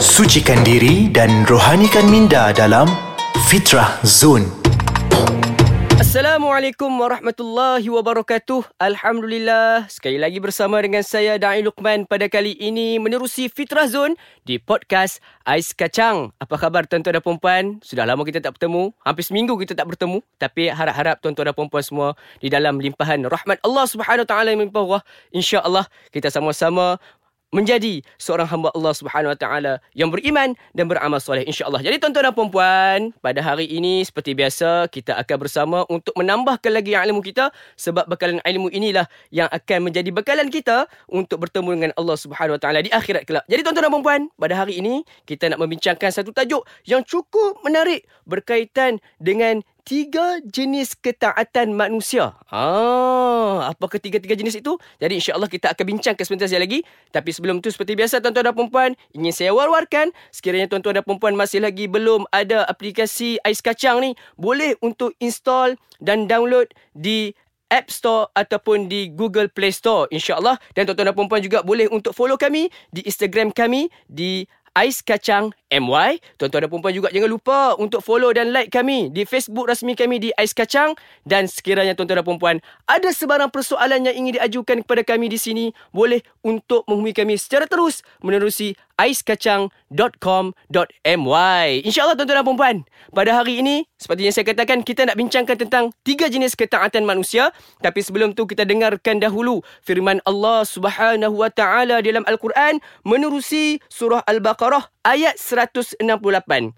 Sucikan diri dan rohanikan minda dalam Fitrah Zone. Assalamualaikum warahmatullahi wabarakatuh. Alhamdulillah. Sekali lagi bersama dengan saya Da'i Luqman pada kali ini menerusi Fitrah Zone di podcast Ais Kacang. Apa khabar tuan-tuan dan puan Sudah lama kita tak bertemu. Hampir seminggu kita tak bertemu. Tapi harap-harap tuan-tuan dan puan semua di dalam limpahan rahmat Allah Subhanahu Taala yang melimpah Allah. Insya-Allah kita sama-sama menjadi seorang hamba Allah Subhanahu Wa Taala yang beriman dan beramal soleh insya-Allah. Jadi tuan-tuan dan puan pada hari ini seperti biasa kita akan bersama untuk menambahkan lagi ilmu kita sebab bekalan ilmu inilah yang akan menjadi bekalan kita untuk bertemu dengan Allah Subhanahu Wa Taala di akhirat kelak. Jadi tuan-tuan dan puan pada hari ini kita nak membincangkan satu tajuk yang cukup menarik berkaitan dengan tiga jenis ketaatan manusia. Ah, apa ketiga-tiga jenis itu? Jadi insya-Allah kita akan bincangkan sebentar saja lagi. Tapi sebelum itu seperti biasa tuan-tuan dan puan ingin saya war-warkan sekiranya tuan-tuan dan puan masih lagi belum ada aplikasi Ais Kacang ni, boleh untuk install dan download di App Store ataupun di Google Play Store insya-Allah dan tuan-tuan dan puan juga boleh untuk follow kami di Instagram kami di Ais Kacang MY. Tuan-tuan dan perempuan juga jangan lupa untuk follow dan like kami di Facebook rasmi kami di Ais Kacang. Dan sekiranya tuan-tuan dan perempuan ada sebarang persoalan yang ingin diajukan kepada kami di sini, boleh untuk menghubungi kami secara terus menerusi aiskacang.com.my. InsyaAllah tuan-tuan dan perempuan, pada hari ini, seperti yang saya katakan, kita nak bincangkan tentang tiga jenis ketaatan manusia. Tapi sebelum tu kita dengarkan dahulu firman Allah Subhanahu Wa Taala dalam Al-Quran menerusi surah Al-Baqarah ayat 100 168.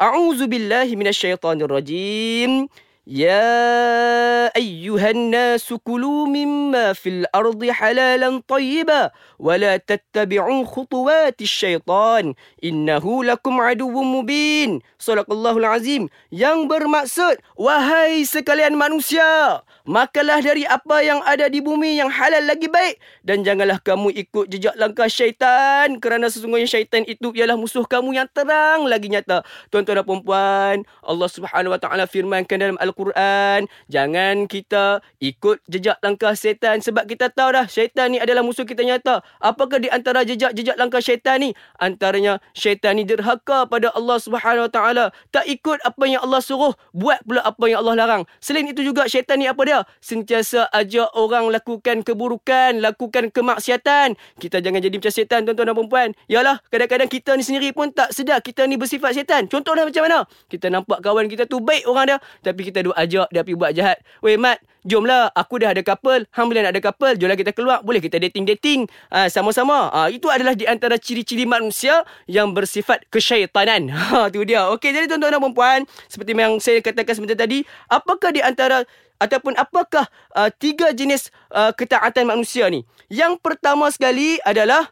A'udzu billahi minasyaitonir rajim. يا أيها الناس كلوا مما في الأرض حلالا طيبا ولا تتبعوا خطوات الشيطان إنه لكم عدو مبين صدق الله العظيم yang bermaksud wahai sekalian manusia makanlah dari apa yang ada di bumi yang halal lagi baik dan janganlah kamu ikut jejak langkah syaitan kerana sesungguhnya syaitan itu ialah musuh kamu yang terang lagi nyata tuan-tuan dan puan-puan Allah Subhanahu wa taala firmankan dalam Al Al-Quran. Jangan kita ikut jejak langkah syaitan sebab kita tahu dah syaitan ni adalah musuh kita nyata. Apakah di antara jejak-jejak langkah syaitan ni? Antaranya syaitan ni derhaka pada Allah Subhanahu Wa Taala, tak ikut apa yang Allah suruh, buat pula apa yang Allah larang. Selain itu juga syaitan ni apa dia? Sentiasa ajak orang lakukan keburukan, lakukan kemaksiatan. Kita jangan jadi macam syaitan tuan-tuan dan puan-puan. Yalah, kadang-kadang kita ni sendiri pun tak sedar kita ni bersifat syaitan. Contohnya macam mana? Kita nampak kawan kita tu baik orang dia, tapi kita duk ajak dia pergi buat jahat. Weh Mat, jomlah aku dah ada couple. Hang boleh nak ada couple. Jomlah kita keluar. Boleh kita dating-dating. Uh, sama-sama. Uh, itu adalah di antara ciri-ciri manusia yang bersifat kesyaitanan. Ha, tu dia. Okey, jadi tuan-tuan dan puan Seperti yang saya katakan sebentar tadi. Apakah di antara ataupun apakah uh, tiga jenis uh, ketaatan manusia ni? Yang pertama sekali adalah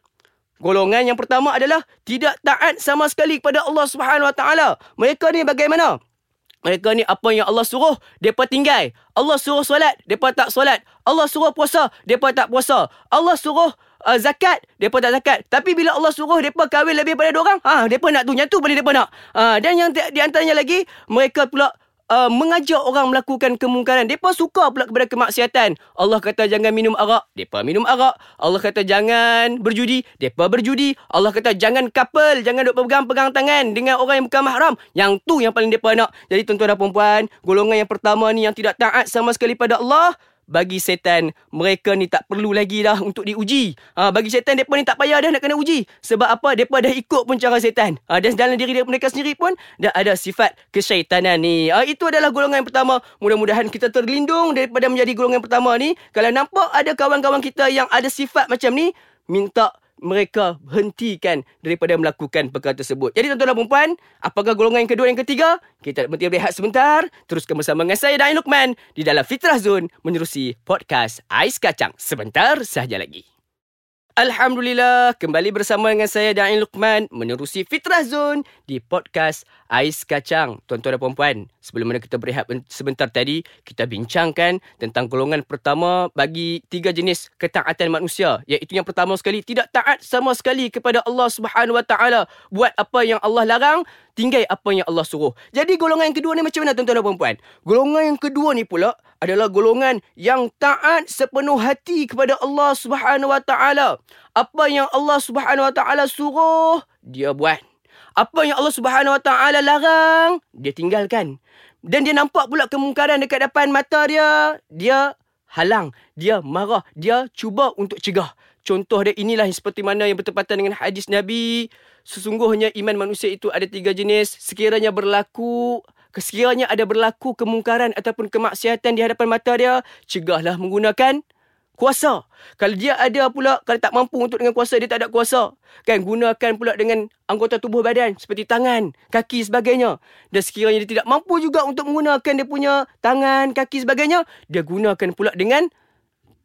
golongan yang pertama adalah tidak taat sama sekali kepada Allah Subhanahu Wa Taala. Mereka ni bagaimana? Mereka ni apa yang Allah suruh, mereka tinggal. Allah suruh solat, mereka tak solat. Allah suruh puasa, mereka tak puasa. Allah suruh uh, zakat, mereka tak zakat. Tapi bila Allah suruh mereka kahwin lebih pada orang, ha, mereka nak tu, yang tu boleh mereka nak. Ha, dan yang di antaranya lagi, mereka pula uh, mengajak orang melakukan kemungkaran. Depa suka pula kepada kemaksiatan. Allah kata jangan minum arak, depa minum arak. Allah kata jangan berjudi, depa berjudi. Allah kata jangan couple, jangan duk pegang-pegang tangan dengan orang yang bukan mahram. Yang tu yang paling depa nak. Jadi tuan-tuan dan puan-puan, golongan yang pertama ni yang tidak taat sama sekali pada Allah, bagi setan mereka ni tak perlu lagi dah untuk diuji. Ha, bagi setan mereka ni tak payah dah nak kena uji. Sebab apa? Mereka dah ikut pun cara setan. Ha, dan dalam diri mereka sendiri pun dah ada sifat kesyaitanan ni. Ha, itu adalah golongan yang pertama. Mudah-mudahan kita terlindung daripada menjadi golongan pertama ni. Kalau nampak ada kawan-kawan kita yang ada sifat macam ni, minta mereka hentikan daripada melakukan perkara tersebut. Jadi tuan-tuan dan puan apakah golongan yang kedua dan yang ketiga? Kita berhenti berehat sebentar. Teruskan bersama dengan saya Dain Lukman di dalam Fitrah Zone menerusi podcast Ais Kacang sebentar sahaja lagi. Alhamdulillah, kembali bersama dengan saya Dain Luqman menerusi Fitrah Zone di podcast Ais Kacang. Tuan-tuan dan puan-puan, sebelum mana kita berehat sebentar tadi, kita bincangkan tentang golongan pertama bagi tiga jenis ketaatan manusia. Iaitu yang pertama sekali, tidak taat sama sekali kepada Allah Subhanahu Wa Taala. Buat apa yang Allah larang, tinggal apa yang Allah suruh. Jadi golongan yang kedua ni macam mana tuan-tuan dan puan-puan? Golongan yang kedua ni pula adalah golongan yang taat sepenuh hati kepada Allah Subhanahu Wa Taala. Apa yang Allah Subhanahu Wa Taala suruh, dia buat. Apa yang Allah Subhanahu Wa Taala larang, dia tinggalkan. Dan dia nampak pula kemungkaran dekat depan mata dia, dia halang, dia marah, dia cuba untuk cegah. Contoh dia inilah seperti mana yang bertepatan dengan hadis Nabi. Sesungguhnya iman manusia itu ada tiga jenis. Sekiranya berlaku, sekiranya ada berlaku kemungkaran ataupun kemaksiatan di hadapan mata dia, cegahlah menggunakan kuasa. Kalau dia ada pula, kalau tak mampu untuk dengan kuasa, dia tak ada kuasa. Kan, gunakan pula dengan anggota tubuh badan seperti tangan, kaki sebagainya. Dan sekiranya dia tidak mampu juga untuk menggunakan dia punya tangan, kaki sebagainya, dia gunakan pula dengan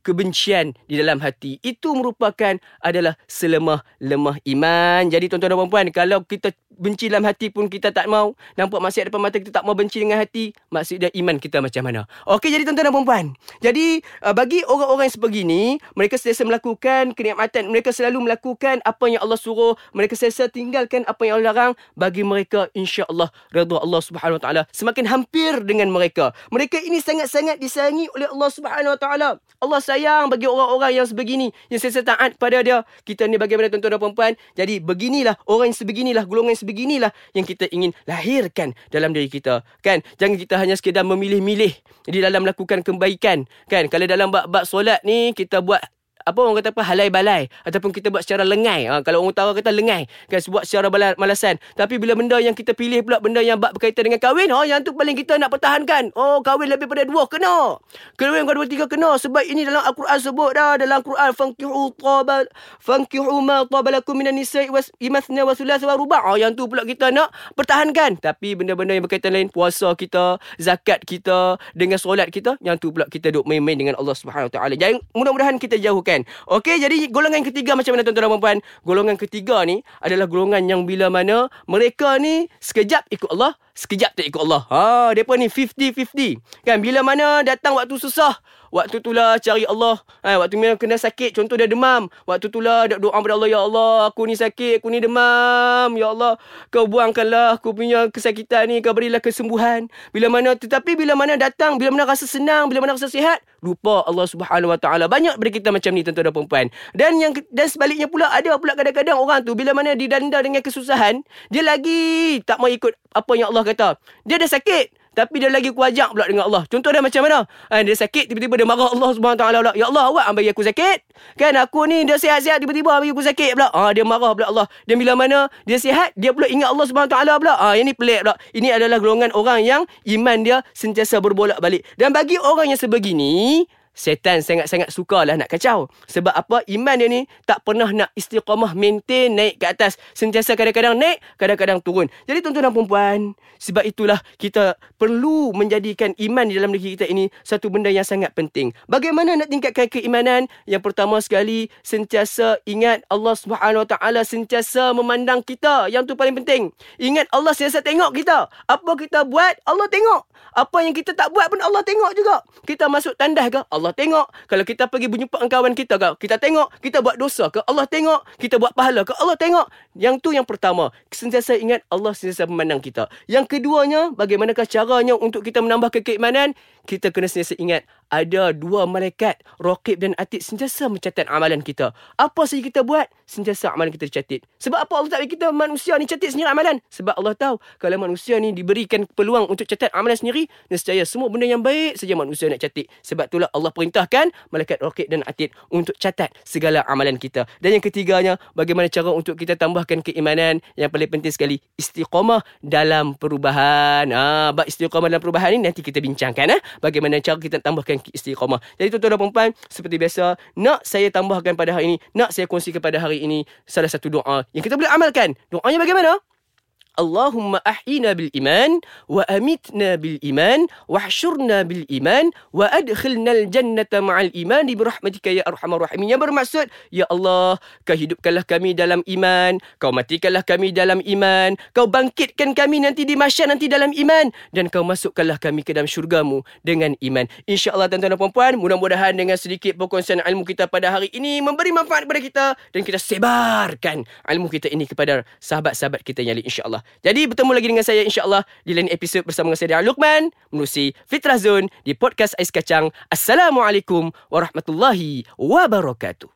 kebencian di dalam hati. Itu merupakan adalah selemah-lemah iman. Jadi tuan-tuan dan puan-puan, kalau kita benci dalam hati pun kita tak mau. Nampak maksiat depan mata kita tak mau benci dengan hati. Maksudnya iman kita macam mana. Okey, jadi tuan-tuan dan puan-puan. Jadi, uh, bagi orang-orang yang sebegini, mereka sentiasa melakukan kenikmatan. Mereka selalu melakukan apa yang Allah suruh. Mereka sentiasa tinggalkan apa yang Allah larang. Bagi mereka, insya-Allah, redha Allah Subhanahu Wa Taala semakin hampir dengan mereka. Mereka ini sangat-sangat disayangi oleh Allah Subhanahu Wa Taala. Allah sayang bagi orang-orang yang sebegini. Yang sentiasa taat pada dia. Kita ni bagaimana tuan-tuan dan puan-puan. Jadi, beginilah orang yang sebeginilah. Golongan yang sebeginilah yang kita ingin lahirkan dalam diri kita kan jangan kita hanya sekadar memilih-milih di dalam melakukan kebaikan kan kalau dalam bab-bab solat ni kita buat apa orang kata apa? Halai balai. Ataupun kita buat secara lengai. Ha, kalau orang utara kata lengai kan buat secara malasan tapi bila benda yang kita pilih pula benda yang bab berkaitan dengan kahwin ha, yang tu paling kita nak pertahankan. Oh kahwin lebih pada dua kena. Kahwin dua tiga kena. Sebab ini dalam al-Quran sebut dah dalam Quran fankihu tabal fankihu ma tabalakum minan nisa'i was imathna wa thulath wa ruba' ha, yang tu pula kita nak pertahankan. Tapi benda-benda yang berkaitan lain puasa kita zakat kita dengan solat kita yang tu pula kita duk main-main dengan Allah Subhanahu Taala. Jadi mudah-mudahan kita jauhkan kan. Okey, jadi golongan ketiga macam mana tuan-tuan dan puan-puan? Golongan ketiga ni adalah golongan yang bila mana mereka ni sekejap ikut Allah, sekejap tak ikut Allah. Ha, depa ni 50-50. Kan bila mana datang waktu susah, Waktu tu lah cari Allah. Ha, waktu memang kena sakit. Contoh dia demam. Waktu tu lah doa kepada Allah. Ya Allah, aku ni sakit. Aku ni demam. Ya Allah, kau buangkanlah aku punya kesakitan ni. Kau berilah kesembuhan. Bila mana, tetapi bila mana datang, bila mana rasa senang, bila mana rasa sihat, lupa Allah Subhanahu Wa Taala. Banyak dari kita macam ni tuan-tuan dan puan Dan yang dan sebaliknya pula ada pula kadang-kadang orang tu bila mana didanda dengan kesusahan, dia lagi tak mau ikut apa yang Allah kata. Dia dah sakit. Tapi dia lagi kuajak pula dengan Allah. Contoh dia macam mana? Ha, dia sakit, tiba-tiba dia marah Allah SWT. Ya Allah, awak bagi aku sakit. Kan aku ni dia sihat-sihat, tiba-tiba bagi aku sakit pula. Ha, dia marah pula Allah. Dan bila mana dia sihat, dia pula ingat Allah SWT pula. Ha, ini pelik pula. Ini adalah golongan orang yang iman dia sentiasa berbolak balik. Dan bagi orang yang sebegini, Setan sangat-sangat sukalah nak kacau. Sebab apa? Iman dia ni tak pernah nak istiqamah maintain naik ke atas. Sentiasa kadang-kadang naik, kadang-kadang turun. Jadi tuan-tuan dan perempuan, sebab itulah kita perlu menjadikan iman di dalam negeri kita ini satu benda yang sangat penting. Bagaimana nak tingkatkan keimanan? Yang pertama sekali, sentiasa ingat Allah Taala sentiasa memandang kita. Yang tu paling penting. Ingat Allah sentiasa tengok kita. Apa kita buat, Allah tengok. Apa yang kita tak buat pun Allah tengok juga. Kita masuk tandas ke? Allah tengok. Kalau kita pergi berjumpa kawan kita ke, kita tengok. Kita buat dosa ke, Allah tengok. Kita buat pahala ke, Allah tengok. Yang tu yang pertama. Sentiasa ingat Allah sentiasa memandang kita. Yang keduanya, bagaimanakah caranya untuk kita menambah keimanan? Kita kena sentiasa ingat ada dua malaikat, Raqib dan Atid sentiasa mencatat amalan kita. Apa saja kita buat, sentiasa amalan kita dicatat. Sebab apa Allah tak bagi kita manusia ni catat sendiri amalan? Sebab Allah tahu kalau manusia ni diberikan peluang untuk catat amalan sendiri, nescaya semua benda yang baik saja manusia nak catat. Sebab itulah Allah perintahkan malaikat Raqib dan Atid untuk catat segala amalan kita. Dan yang ketiganya, bagaimana cara untuk kita tambahkan keimanan yang paling penting sekali, istiqamah dalam perubahan. Ah, bab istiqamah dalam perubahan ni nanti kita bincangkan eh. Bagaimana cara kita tambahkan istiqamah. Jadi tuan-tuan dan puan seperti biasa, nak saya tambahkan pada hari ini, nak saya kongsikan pada hari ini salah satu doa yang kita boleh amalkan. Doanya bagaimana? Allahumma ahyina bil iman wa amitna bil iman wa hsyurna bil iman wa adkhilna al jannata ma'al iman. Bi rahmatika ya arhamar rahimin. Yang bermaksud ya Allah kau hidupkanlah kami dalam iman kau matikanlah kami dalam iman kau bangkitkan kami nanti di mahsyar nanti dalam iman dan kau masukkanlah kami ke dalam syurgamu dengan iman. Insyaallah tuan-tuan dan puan mudah-mudahan dengan sedikit perkongsian ilmu kita pada hari ini memberi manfaat kepada kita dan kita sebarkan ilmu kita ini kepada sahabat-sahabat kita yang lain insyaallah Jadi bertemu lagi dengan saya insya-Allah di lain episod bersama dengan saya Luqman menerusi Fitrah Zone di podcast Ais Kacang. Assalamualaikum warahmatullahi wabarakatuh.